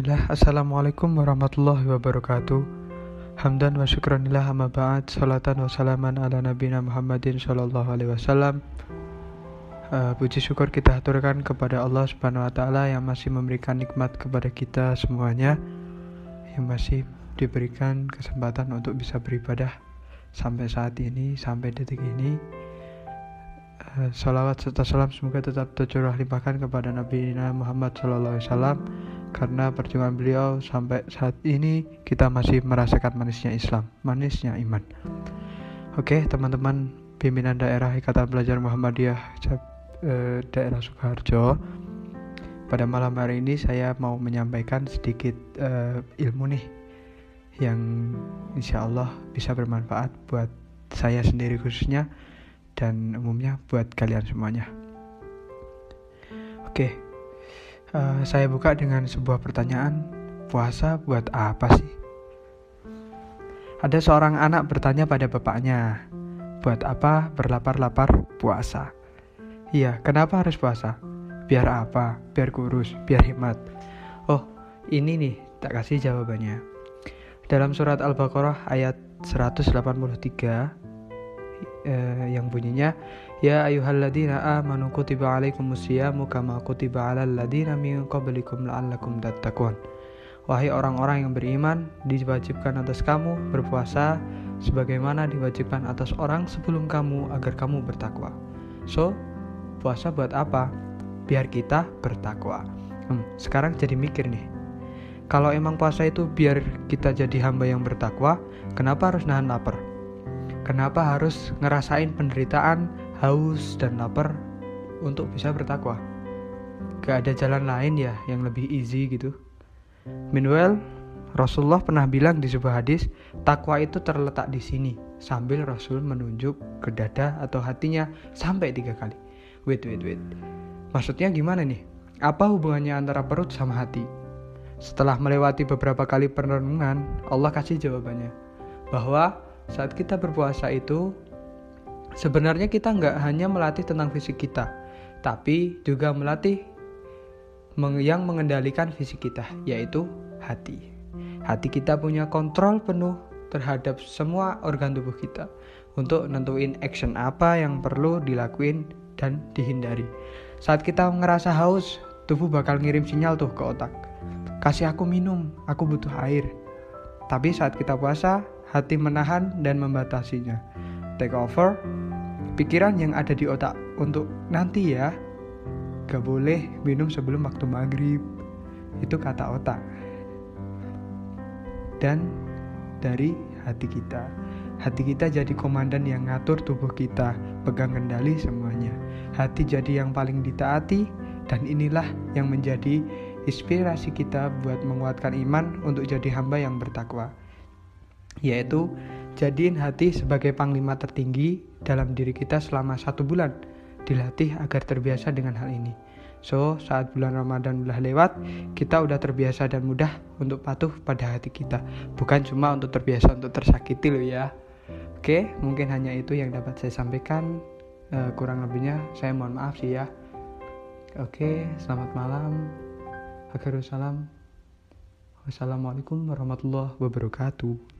Bismillah, Assalamualaikum warahmatullahi wabarakatuh. Hamdan wa syukranillah amma ba'd. Salatan wa salaman ala nabina Muhammadin sallallahu alaihi wasallam. Uh, Puji syukur kita aturkan kepada Allah subhanahu wa ta'ala Yang masih memberikan nikmat kepada kita semuanya Yang masih diberikan kesempatan untuk bisa beribadah Sampai saat ini, sampai detik ini. Uh, Salawat serta salam semoga tetap tercurah limpahkan kepada Nabi Muhammad sallallahu alaihi wasallam karena perjuangan beliau sampai saat ini kita masih merasakan manisnya Islam, manisnya iman. Oke, teman-teman pimpinan daerah Ikatan Pelajar Muhammadiyah eh, daerah Sukoharjo. Pada malam hari ini saya mau menyampaikan sedikit uh, ilmu nih yang insya Allah bisa bermanfaat buat saya sendiri khususnya dan umumnya buat kalian semuanya. Oke, Uh, saya buka dengan sebuah pertanyaan, puasa buat apa sih? Ada seorang anak bertanya pada bapaknya, buat apa berlapar-lapar puasa? Iya, kenapa harus puasa? Biar apa? Biar kurus, biar hemat. Oh, ini nih, tak kasih jawabannya. Dalam surat Al-Baqarah ayat 183 eh, yang bunyinya Ya ayyuhalladzina amanu kutiba alaikumusyamu kama kutiba alal ladzina min qablikum la'allakum tattaqun Wahai orang-orang yang beriman diwajibkan atas kamu berpuasa sebagaimana diwajibkan atas orang sebelum kamu agar kamu bertakwa So puasa buat apa? Biar kita bertakwa hmm, Sekarang jadi mikir nih Kalau emang puasa itu biar kita jadi hamba yang bertakwa Kenapa harus nahan lapar? Kenapa harus ngerasain penderitaan, haus, dan lapar untuk bisa bertakwa? Gak ada jalan lain ya yang lebih easy gitu. Meanwhile, Rasulullah pernah bilang di sebuah hadis, takwa itu terletak di sini, sambil Rasul menunjuk ke dada atau hatinya sampai tiga kali. Wait, wait, wait. Maksudnya gimana nih? Apa hubungannya antara perut sama hati? Setelah melewati beberapa kali perenungan, Allah kasih jawabannya bahwa saat kita berpuasa itu sebenarnya kita nggak hanya melatih tentang fisik kita, tapi juga melatih yang mengendalikan fisik kita, yaitu hati. Hati kita punya kontrol penuh terhadap semua organ tubuh kita untuk nentuin action apa yang perlu dilakuin dan dihindari. Saat kita ngerasa haus, tubuh bakal ngirim sinyal tuh ke otak. Kasih aku minum, aku butuh air. Tapi saat kita puasa, hati menahan dan membatasinya. Take over, pikiran yang ada di otak untuk nanti ya, gak boleh minum sebelum waktu maghrib. Itu kata otak. Dan dari hati kita. Hati kita jadi komandan yang ngatur tubuh kita, pegang kendali semuanya. Hati jadi yang paling ditaati, dan inilah yang menjadi inspirasi kita buat menguatkan iman untuk jadi hamba yang bertakwa yaitu jadiin hati sebagai panglima tertinggi dalam diri kita selama satu bulan. Dilatih agar terbiasa dengan hal ini. So saat bulan Ramadan sudah lewat kita udah terbiasa dan mudah untuk patuh pada hati kita. Bukan cuma untuk terbiasa untuk tersakiti loh ya. Oke mungkin hanya itu yang dapat saya sampaikan. Uh, kurang lebihnya saya mohon maaf sih ya. Oke selamat malam. Akhirul salam. Wassalamualaikum warahmatullahi wabarakatuh